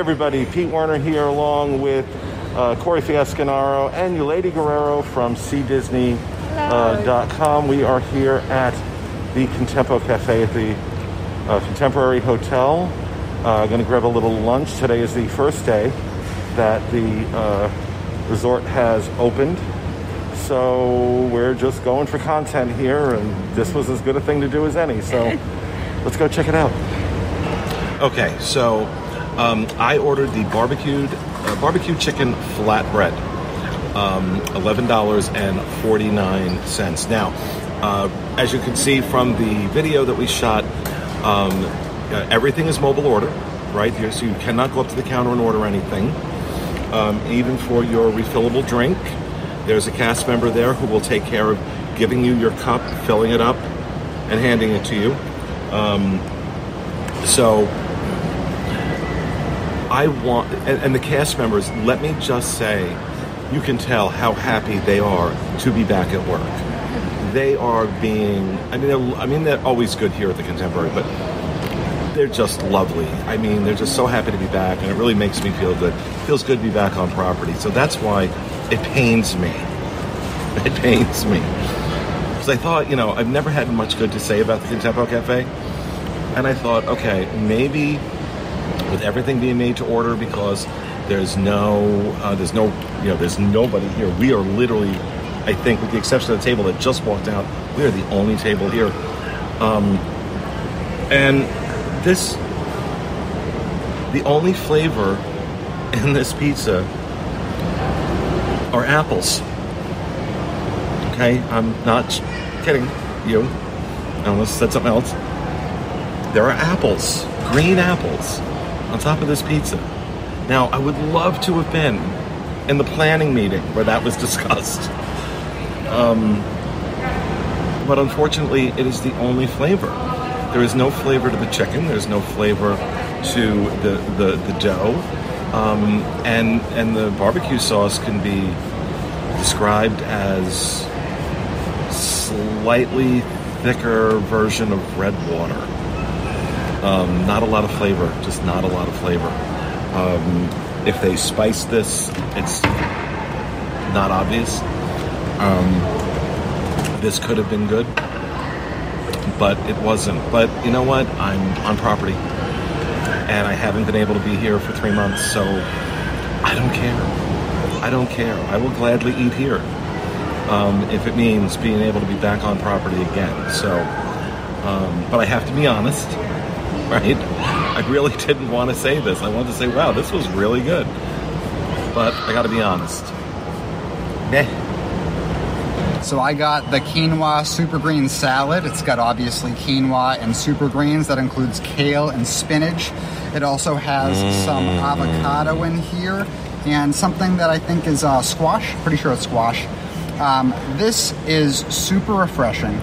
everybody, Pete Werner here along with uh, Corey Fiasconaro and Eulady Guerrero from CDisney.com. Uh, we are here at the Contempo Cafe at the uh, Contemporary Hotel. Uh, going to grab a little lunch. Today is the first day that the uh, resort has opened. So we're just going for content here, and this was as good a thing to do as any. So let's go check it out. Okay, so um, I ordered the barbecued uh, barbecue chicken flatbread, um, eleven dollars and forty nine cents. Now, uh, as you can see from the video that we shot, um, uh, everything is mobile order, right here, so you cannot go up to the counter and order anything. Um, even for your refillable drink, there's a cast member there who will take care of giving you your cup, filling it up, and handing it to you. Um, so I want, and, and the cast members, let me just say, you can tell how happy they are to be back at work. They are being, I mean, I mean, they're always good here at the Contemporary, but they're just lovely. I mean, they're just so happy to be back, and it really makes me feel good. Feels good to be back on property. So that's why it pains me. It pains me. Because I thought, you know, I've never had much good to say about the Contempo Cafe. And I thought, okay, maybe with everything being made to order because there's no, uh, there's no, you know, there's nobody here. We are literally, I think, with the exception of the table that just walked out, we are the only table here. Um, and this, the only flavor in this pizza are apples. Okay, I'm not kidding you. I almost said something else. There are apples, green apples, on top of this pizza. Now, I would love to have been in the planning meeting where that was discussed. Um, but unfortunately, it is the only flavor. There is no flavor to the chicken. There's no flavor to the the, the dough, um, and and the barbecue sauce can be described as slightly thicker version of red water. Um, not a lot of flavor, just not a lot of flavor. Um, if they spice this, it's not obvious. Um, this could have been good, but it wasn't. But you know what? I'm on property, and I haven't been able to be here for three months, so I don't care. I don't care. I will gladly eat here um, if it means being able to be back on property again. So, um, but I have to be honest right? I really didn't want to say this. I wanted to say, wow, this was really good. But I got to be honest. Meh. So I got the quinoa super green salad. It's got obviously quinoa and super greens. That includes kale and spinach. It also has mm. some avocado in here and something that I think is uh, squash. Pretty sure it's squash. Um, this is super refreshing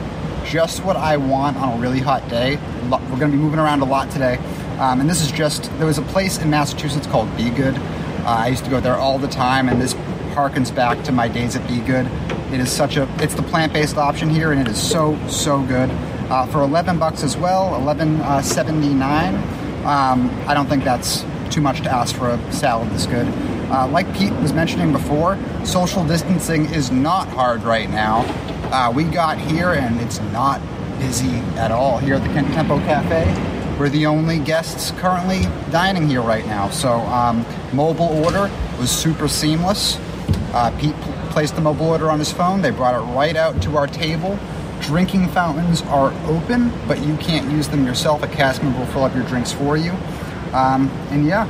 just what I want on a really hot day. We're going to be moving around a lot today. Um, and this is just, there was a place in Massachusetts called b.good. Uh, I used to go there all the time, and this harkens back to my days at b.good. It is such a, it's the plant based option here, and it is so, so good. Uh, for 11 bucks as well, 11.79. Um, I don't think that's too much to ask for a salad this good. Uh, like Pete was mentioning before, social distancing is not hard right now. Uh, we got here and it's not busy at all here at the Contempo Cafe. We're the only guests currently dining here right now. So um, mobile order was super seamless. Uh, Pete placed the mobile order on his phone. They brought it right out to our table. Drinking fountains are open, but you can't use them yourself. A cast member will fill up your drinks for you. Um, and yeah,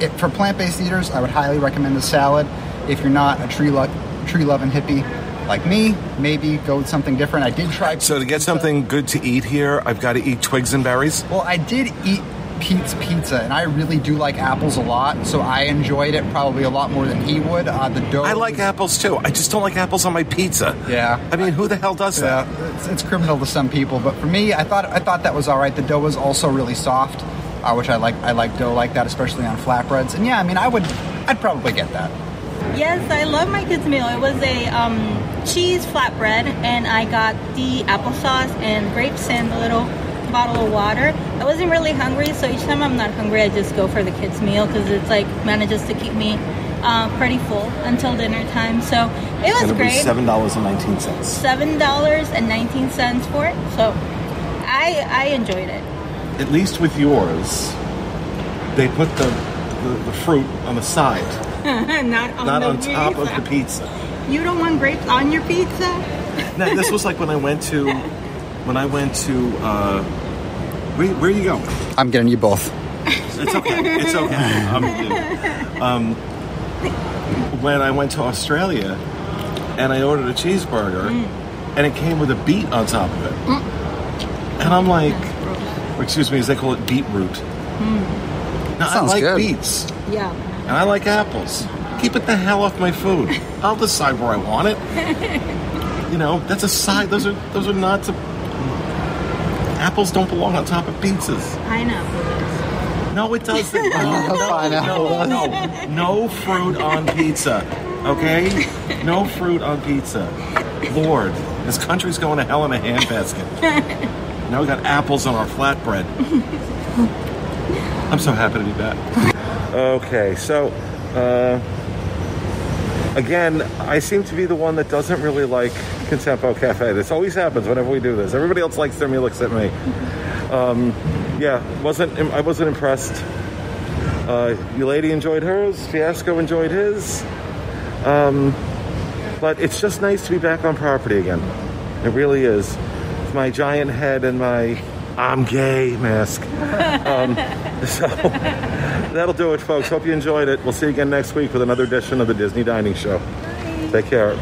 it, for plant-based eaters, I would highly recommend the salad. If you're not a tree lo- tree loving hippie, like me, maybe go with something different. I did try. So to get something good to eat here, I've got to eat twigs and berries. Well, I did eat Pete's Pizza, and I really do like apples a lot, so I enjoyed it probably a lot more than he would. Uh, the dough. I like was... apples too. I just don't like apples on my pizza. Yeah. I mean, who the hell does yeah, that? It's, it's, criminal to some people, but for me, I thought I thought that was all right. The dough was also really soft, uh, which I like. I like dough like that, especially on flatbreads. And yeah, I mean, I would, I'd probably get that. Yes, I love my kids' meal. It was a um, cheese flatbread, and I got the applesauce and grapes and a little bottle of water. I wasn't really hungry, so each time I'm not hungry, I just go for the kids' meal because it's like manages to keep me uh, pretty full until dinner time. So it was and it great. was seven dollars and nineteen cents. Seven dollars and nineteen cents for it. So I I enjoyed it. At least with yours, they put the the, the fruit on the side, not on not the on top pizza. of the pizza. You don't want grapes on your pizza? Now, this was like when I went to when I went to uh, where, where are you going? I'm getting you both. It's okay. It's okay. Um, um, when I went to Australia and I ordered a cheeseburger and it came with a beet on top of it. And I'm like, or excuse me, as they call it beetroot. Now, I like good. beets Yeah. And I like apples. Keep it the hell off my food. I'll decide where I want it. You know, that's a side. Those are those are not. To, apples don't belong on top of pizzas. Pineapple. No, it doesn't. No, no, Pineapple no, no, no fruit on pizza. Okay, no fruit on pizza. Lord, this country's going to hell in a handbasket. Now we got apples on our flatbread. I'm so happy to be back. Okay, so uh, again, I seem to be the one that doesn't really like Contempo Cafe. This always happens whenever we do this. Everybody else likes their meal except me. Um, yeah, wasn't I wasn't impressed. Uh, Eulady enjoyed hers. Fiasco enjoyed his. Um, but it's just nice to be back on property again. It really is. With my giant head and my I'm gay mask. Um, so that'll do it, folks. Hope you enjoyed it. We'll see you again next week with another edition of the Disney Dining Show. Take care.